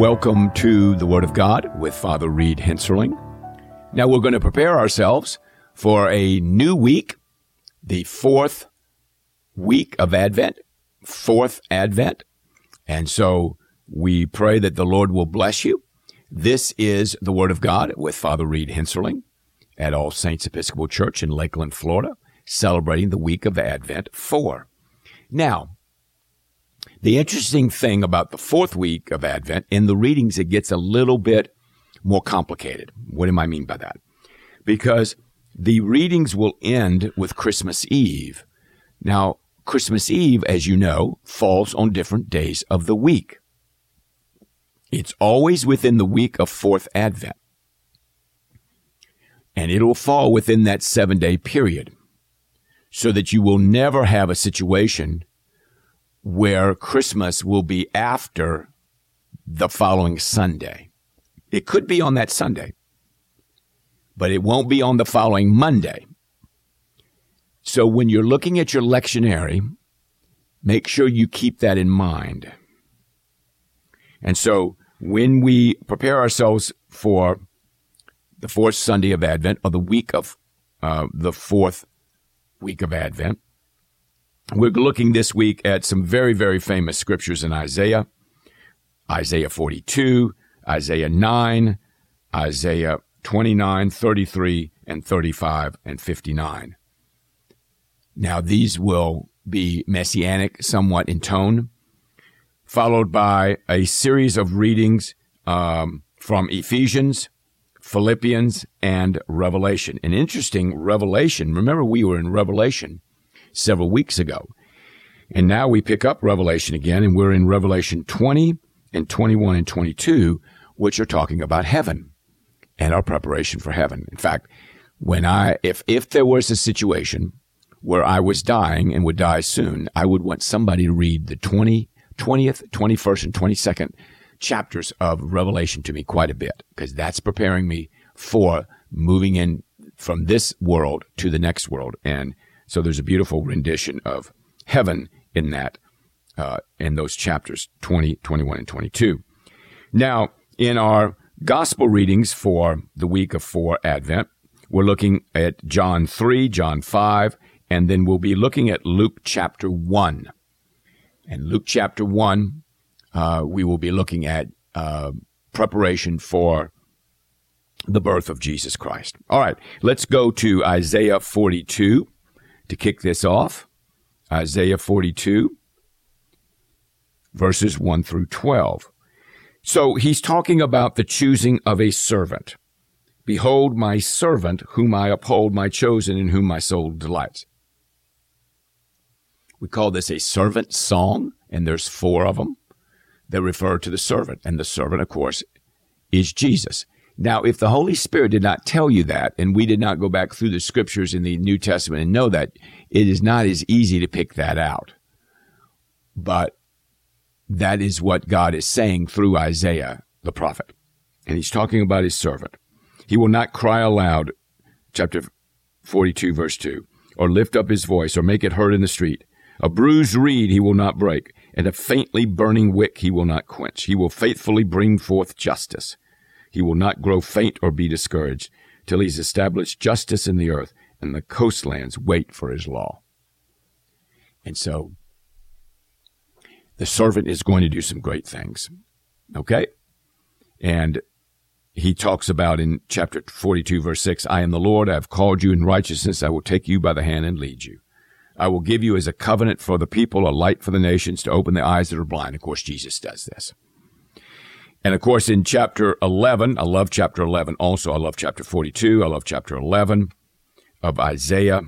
Welcome to the Word of God with Father Reed Henserling. Now we're going to prepare ourselves for a new week, the fourth week of Advent, fourth Advent. And so we pray that the Lord will bless you. This is the Word of God with Father Reed Henserling at All Saints Episcopal Church in Lakeland, Florida, celebrating the week of Advent 4. Now, the interesting thing about the fourth week of Advent, in the readings, it gets a little bit more complicated. What do I mean by that? Because the readings will end with Christmas Eve. Now, Christmas Eve, as you know, falls on different days of the week. It's always within the week of fourth Advent. And it'll fall within that seven day period so that you will never have a situation where Christmas will be after the following Sunday. It could be on that Sunday, but it won't be on the following Monday. So when you're looking at your lectionary, make sure you keep that in mind. And so when we prepare ourselves for the fourth Sunday of Advent or the week of uh, the fourth week of Advent, we're looking this week at some very, very famous scriptures in Isaiah, Isaiah 42, Isaiah 9, Isaiah 29, 33, and 35, and 59. Now, these will be messianic somewhat in tone, followed by a series of readings um, from Ephesians, Philippians, and Revelation. An interesting revelation. Remember, we were in Revelation several weeks ago. And now we pick up Revelation again, and we're in Revelation 20 and 21 and 22, which are talking about heaven and our preparation for heaven. In fact, when I, if, if there was a situation where I was dying and would die soon, I would want somebody to read the 20, 20th, 21st, and 22nd chapters of Revelation to me quite a bit, because that's preparing me for moving in from this world to the next world. And so there's a beautiful rendition of heaven in that, uh, in those chapters 20, 21, and 22. Now, in our gospel readings for the week of four Advent, we're looking at John 3, John 5, and then we'll be looking at Luke chapter 1. And Luke chapter 1, uh, we will be looking at uh, preparation for the birth of Jesus Christ. All right, let's go to Isaiah 42 to kick this off Isaiah 42, verses 1 through 12. So he's talking about the choosing of a servant. Behold, my servant, whom I uphold, my chosen, in whom my soul delights. We call this a servant song, and there's four of them that refer to the servant. And the servant, of course, is Jesus. Now, if the Holy Spirit did not tell you that, and we did not go back through the scriptures in the New Testament and know that, it is not as easy to pick that out. But that is what God is saying through Isaiah, the prophet. And he's talking about his servant. He will not cry aloud, chapter 42, verse 2, or lift up his voice, or make it heard in the street. A bruised reed he will not break, and a faintly burning wick he will not quench. He will faithfully bring forth justice. He will not grow faint or be discouraged till he's established justice in the earth and the coastlands wait for his law. And so the servant is going to do some great things. Okay? And he talks about in chapter 42, verse 6 I am the Lord, I have called you in righteousness, I will take you by the hand and lead you. I will give you as a covenant for the people, a light for the nations, to open the eyes that are blind. Of course, Jesus does this. And of course, in chapter 11, I love chapter 11 also. I love chapter 42. I love chapter 11 of Isaiah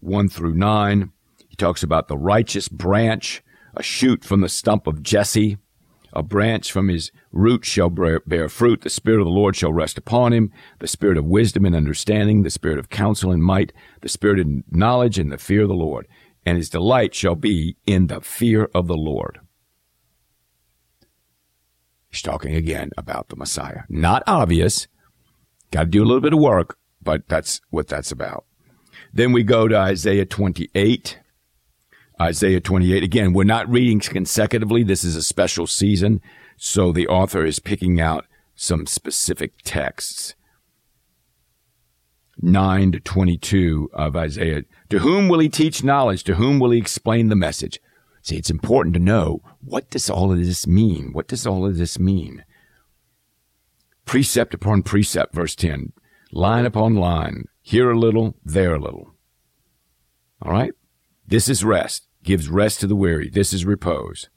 1 through 9. He talks about the righteous branch, a shoot from the stump of Jesse. A branch from his root shall bear fruit. The Spirit of the Lord shall rest upon him. The Spirit of wisdom and understanding, the Spirit of counsel and might, the Spirit of knowledge and the fear of the Lord. And his delight shall be in the fear of the Lord. He's talking again about the Messiah. Not obvious. Got to do a little bit of work, but that's what that's about. Then we go to Isaiah 28. Isaiah 28. Again, we're not reading consecutively. This is a special season So the author is picking out some specific texts. 9 to 22 of Isaiah. To whom will he teach knowledge? To whom will he explain the message? See, it's important to know what does all of this mean? What does all of this mean? Precept upon precept, verse 10, line upon line, here a little, there a little. All right? This is rest, gives rest to the weary. This is repose.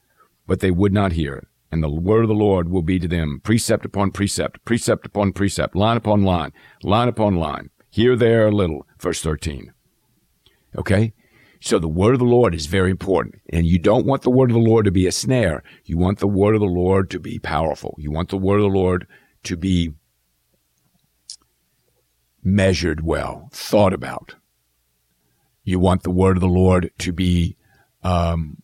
But they would not hear. And the word of the Lord will be to them precept upon precept, precept upon precept, line upon line, line upon line, here, there, a little. Verse 13. Okay? So the word of the Lord is very important. And you don't want the word of the Lord to be a snare. You want the word of the Lord to be powerful. You want the word of the Lord to be measured well, thought about. You want the word of the Lord to be um,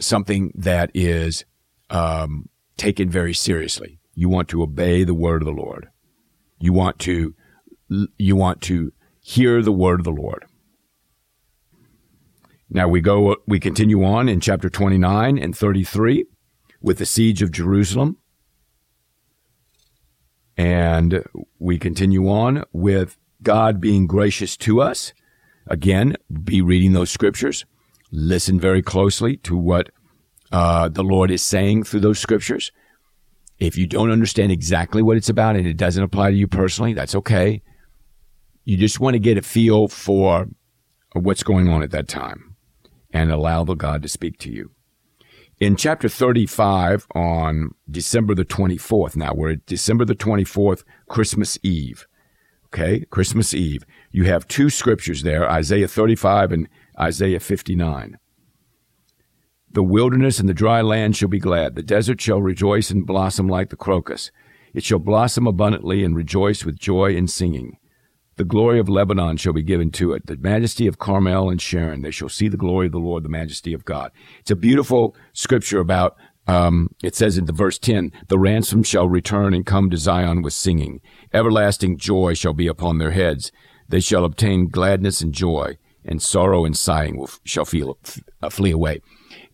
something that is um, taken very seriously. You want to obey the word of the Lord. You want to you want to hear the word of the Lord. Now we go we continue on in chapter 29 and 33 with the siege of Jerusalem. And we continue on with God being gracious to us. Again, be reading those scriptures. Listen very closely to what uh, the Lord is saying through those scriptures. If you don't understand exactly what it's about and it doesn't apply to you personally, that's okay. You just want to get a feel for what's going on at that time and allow the God to speak to you. In chapter 35 on December the 24th, now we're December the 24th, Christmas Eve. Okay, Christmas Eve. You have two scriptures there, Isaiah 35 and Isaiah 59. The wilderness and the dry land shall be glad. The desert shall rejoice and blossom like the crocus. It shall blossom abundantly and rejoice with joy and singing. The glory of Lebanon shall be given to it, the majesty of Carmel and Sharon. They shall see the glory of the Lord, the majesty of God. It's a beautiful scripture about, um, it says in the verse 10, the ransom shall return and come to Zion with singing. Everlasting joy shall be upon their heads. They shall obtain gladness and joy, and sorrow and sighing will, shall feel, uh, flee away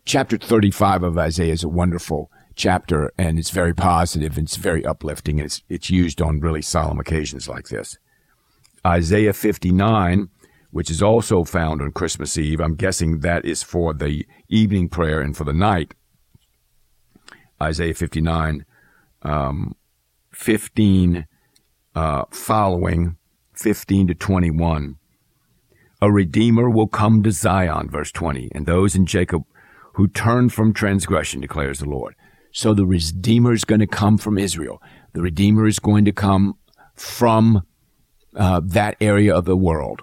chapter 35 of Isaiah is a wonderful chapter and it's very positive and it's very uplifting and it's, it's used on really solemn occasions like this. Isaiah 59, which is also found on Christmas Eve, I'm guessing that is for the evening prayer and for the night. Isaiah 59, um, 15 uh, following, 15 to 21. A redeemer will come to Zion, verse 20, and those in Jacob who turn from transgression, declares the Lord. So the Redeemer is going to come from Israel. The Redeemer is going to come from uh, that area of the world.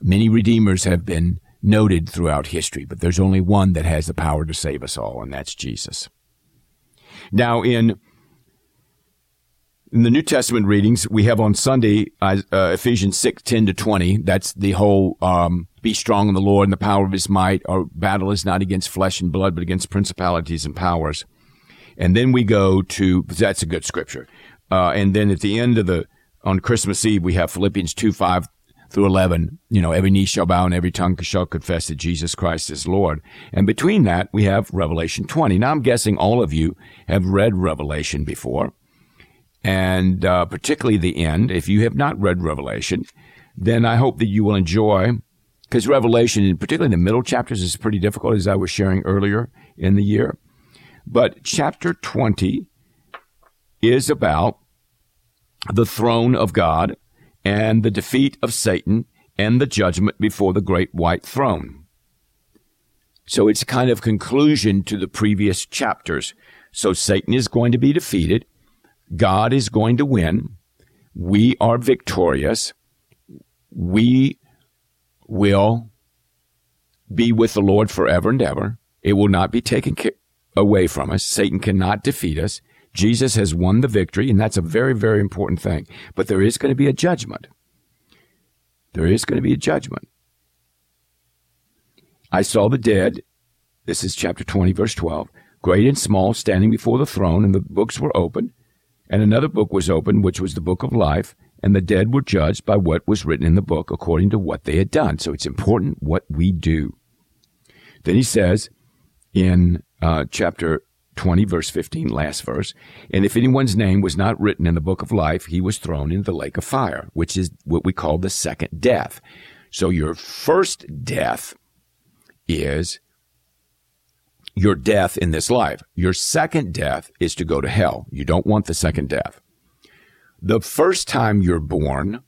Many Redeemers have been noted throughout history, but there's only one that has the power to save us all, and that's Jesus. Now, in in the New Testament readings, we have on Sunday uh, Ephesians 6, 10 to 20. That's the whole um, be strong in the Lord and the power of his might. Our battle is not against flesh and blood, but against principalities and powers. And then we go to, that's a good scripture. Uh, and then at the end of the, on Christmas Eve, we have Philippians 2, 5 through 11. You know, every knee shall bow and every tongue shall confess that Jesus Christ is Lord. And between that, we have Revelation 20. Now, I'm guessing all of you have read Revelation before and uh, particularly the end. If you have not read Revelation, then I hope that you will enjoy, because Revelation, particularly the middle chapters, is pretty difficult, as I was sharing earlier in the year. But chapter 20 is about the throne of God and the defeat of Satan and the judgment before the great white throne. So it's kind of conclusion to the previous chapters. So Satan is going to be defeated God is going to win. We are victorious. We will be with the Lord forever and ever. It will not be taken away from us. Satan cannot defeat us. Jesus has won the victory, and that's a very, very important thing. But there is going to be a judgment. There is going to be a judgment. I saw the dead. This is chapter 20, verse 12. Great and small, standing before the throne, and the books were opened. And another book was opened, which was the book of life, and the dead were judged by what was written in the book according to what they had done. So it's important what we do. Then he says in uh, chapter 20, verse 15, last verse. And if anyone's name was not written in the book of life, he was thrown into the lake of fire, which is what we call the second death. So your first death is your death in this life. Your second death is to go to hell. You don't want the second death. The first time you're born,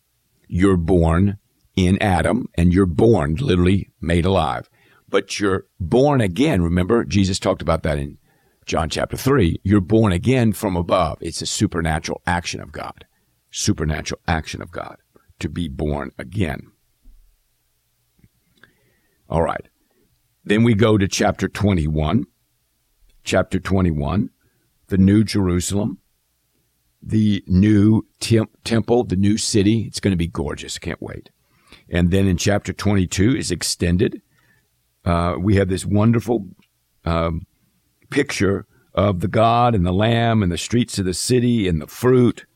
you're born in Adam and you're born literally made alive. But you're born again. Remember, Jesus talked about that in John chapter 3. You're born again from above. It's a supernatural action of God. Supernatural action of God to be born again. All right. Then we go to chapter 21. Chapter 21, the New Jerusalem, the new temple, the new city. It's going to be gorgeous. Can't wait. And then in chapter 22 is extended. Uh, we have this wonderful um, picture of the God and the Lamb and the streets of the city and the fruit.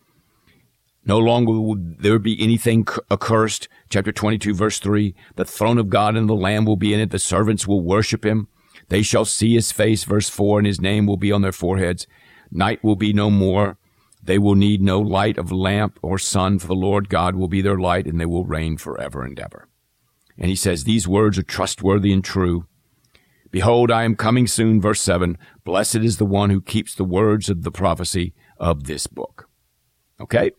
No longer will there be anything accursed. Chapter 22, verse 3 The throne of God and the Lamb will be in it. The servants will worship him. They shall see his face, verse 4, and his name will be on their foreheads. Night will be no more. They will need no light of lamp or sun, for the Lord God will be their light, and they will reign forever and ever. And he says, These words are trustworthy and true. Behold, I am coming soon, verse 7. Blessed is the one who keeps the words of the prophecy of this book. Okay?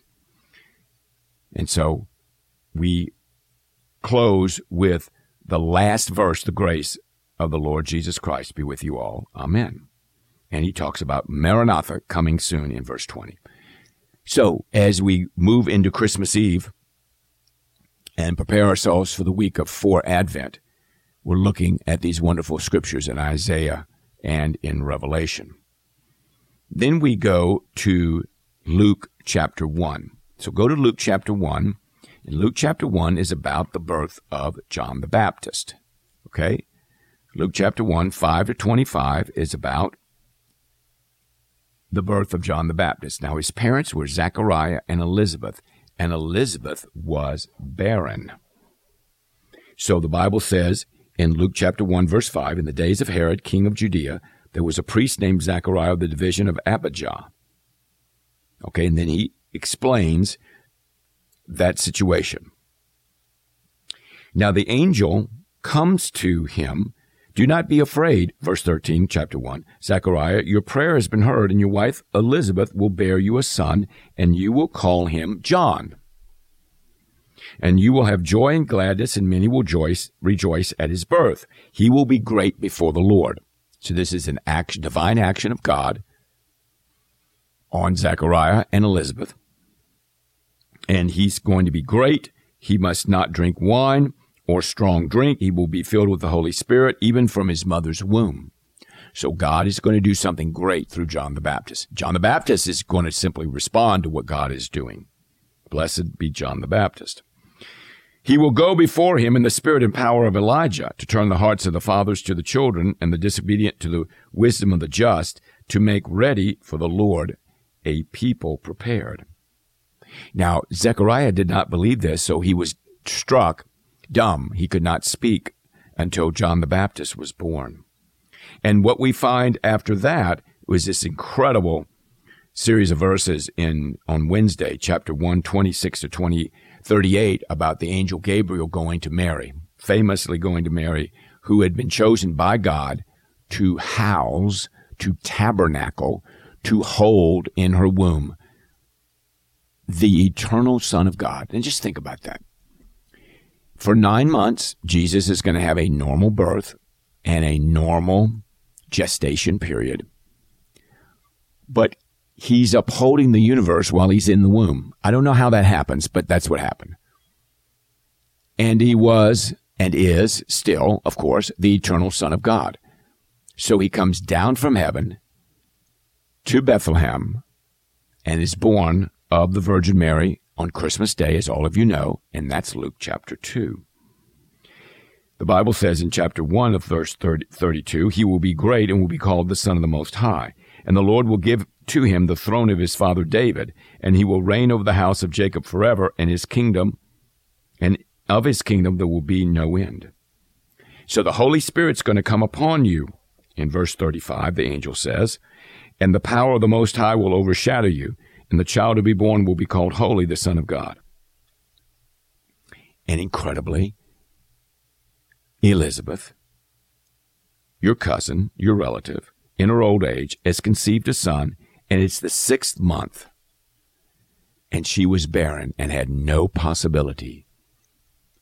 And so we close with the last verse, the grace of the Lord Jesus Christ be with you all. Amen. And he talks about Maranatha coming soon in verse 20. So, as we move into Christmas Eve and prepare ourselves for the week of four Advent, we're looking at these wonderful scriptures in Isaiah and in Revelation. Then we go to Luke chapter 1. So go to Luke chapter 1. And Luke chapter 1 is about the birth of John the Baptist. Okay? Luke chapter 1, 5 to 25 is about the birth of John the Baptist. Now, his parents were Zechariah and Elizabeth, and Elizabeth was barren. So the Bible says in Luke chapter 1, verse 5, in the days of Herod, king of Judea, there was a priest named Zechariah of the division of Abijah. Okay, and then he explains that situation. Now the angel comes to him do not be afraid, verse 13, chapter 1. Zechariah, your prayer has been heard, and your wife Elizabeth will bear you a son, and you will call him John. And you will have joy and gladness, and many will rejoice at his birth. He will be great before the Lord. So this is an action, divine action of God on Zechariah and Elizabeth. And he's going to be great. He must not drink wine or strong drink. He will be filled with the Holy Spirit, even from his mother's womb. So God is going to do something great through John the Baptist. John the Baptist is going to simply respond to what God is doing. Blessed be John the Baptist. He will go before him in the spirit and power of Elijah to turn the hearts of the fathers to the children and the disobedient to the wisdom of the just to make ready for the Lord a people prepared. Now, Zechariah did not believe this, so he was struck dumb. He could not speak until John the Baptist was born. And what we find after that was this incredible series of verses in on Wednesday, chapter 1, 26 to 20, 38, about the angel Gabriel going to Mary, famously going to Mary, who had been chosen by God to house, to tabernacle, to hold in her womb the eternal Son of God. And just think about that. For nine months, Jesus is going to have a normal birth and a normal gestation period. But he's upholding the universe while he's in the womb. I don't know how that happens, but that's what happened. And he was and is still, of course, the eternal Son of God. So he comes down from heaven to Bethlehem and is born of the Virgin Mary on Christmas Day, as all of you know, and that's Luke chapter 2. The Bible says in chapter 1 of verse 30, 32, He will be great and will be called the Son of the Most High. And the Lord will give to him the throne of his father David, and he will reign over the house of Jacob forever, and his kingdom, and of his kingdom there will be no end. So the Holy Spirit's going to come upon you, In verse 35, the angel says, And the power of the Most High will overshadow you, and the child to be born will be called Holy, the Son of God. And incredibly, Elizabeth, your cousin, your relative, in her old age, has conceived a son, and it's the sixth month. And she was barren and had no possibility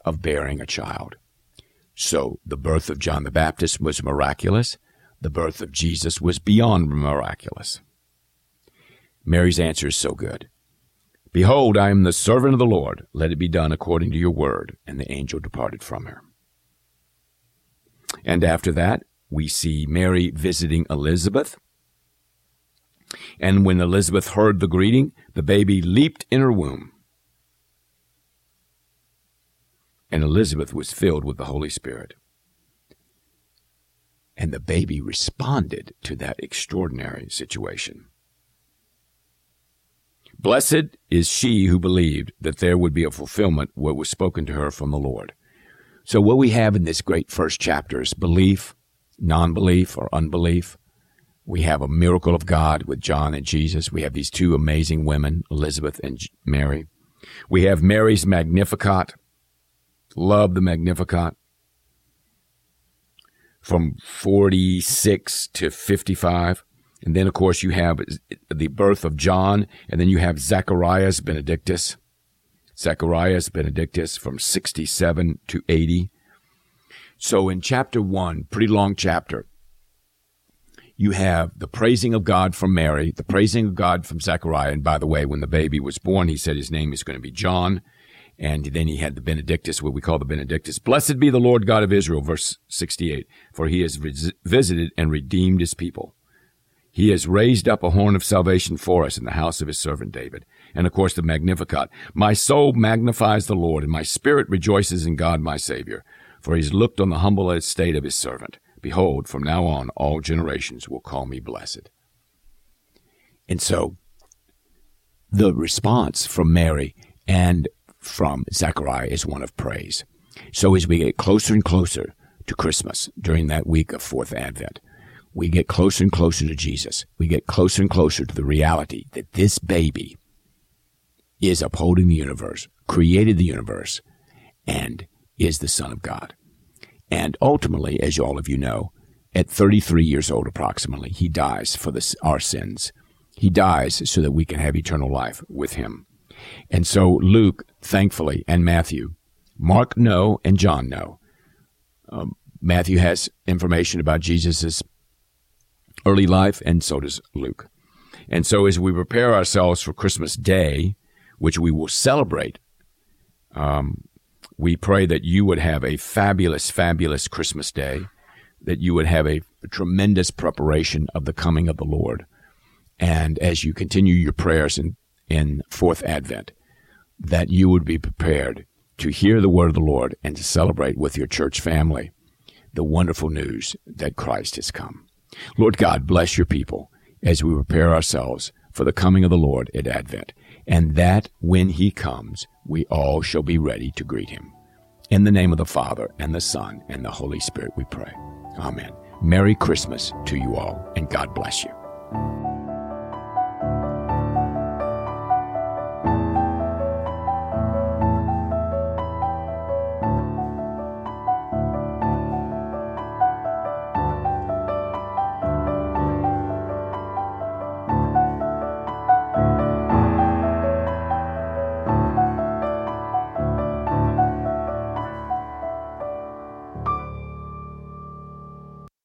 of bearing a child. So the birth of John the Baptist was miraculous. The birth of Jesus was beyond miraculous. Mary's answer is so good. Behold, I am the servant of the Lord. Let it be done according to your word. And the angel departed from her. And after that, we see Mary visiting Elizabeth. And when Elizabeth heard the greeting, the baby leaped in her womb. And Elizabeth was filled with the Holy Spirit. And the baby responded to that extraordinary situation. Blessed is she who believed that there would be a fulfillment what was spoken to her from the Lord. So what we have in this great first chapter is belief, non-belief or unbelief. We have a miracle of God with John and Jesus. We have these two amazing women, Elizabeth and Mary. We have Mary's Magnificat. Love the Magnificat. From 46 to 55. And then, of course, you have the birth of John, and then you have Zacharias Benedictus. Zacharias Benedictus from 67 to 80. So in chapter one, pretty long chapter, you have the praising of God from Mary, the praising of God from Zechariah. And by the way, when the baby was born, he said his name is going to be John. And then he had the Benedictus, what we call the Benedictus. Blessed be the Lord God of Israel, verse 68, for he has visited and redeemed his people. He has raised up a horn of salvation for us in the house of his servant David. And of course, the Magnificat. My soul magnifies the Lord, and my spirit rejoices in God my Savior, for he has looked on the humble estate of his servant. Behold, from now on, all generations will call me blessed. And so, the response from Mary and from Zechariah is one of praise. So, as we get closer and closer to Christmas during that week of Fourth Advent, we get closer and closer to Jesus. We get closer and closer to the reality that this baby is upholding the universe, created the universe, and is the Son of God. And ultimately, as all of you know, at 33 years old approximately, he dies for our sins. He dies so that we can have eternal life with him. And so Luke, thankfully, and Matthew, Mark know and John know. Um, Matthew has information about Jesus' early life, and so does Luke. And so, as we prepare ourselves for Christmas Day, which we will celebrate, um, we pray that you would have a fabulous, fabulous Christmas Day, that you would have a tremendous preparation of the coming of the Lord. And as you continue your prayers in, in Fourth Advent, that you would be prepared to hear the word of the Lord and to celebrate with your church family the wonderful news that Christ has come. Lord God, bless your people as we prepare ourselves for the coming of the Lord at Advent, and that when he comes, we all shall be ready to greet him. In the name of the Father, and the Son, and the Holy Spirit, we pray. Amen. Merry Christmas to you all, and God bless you.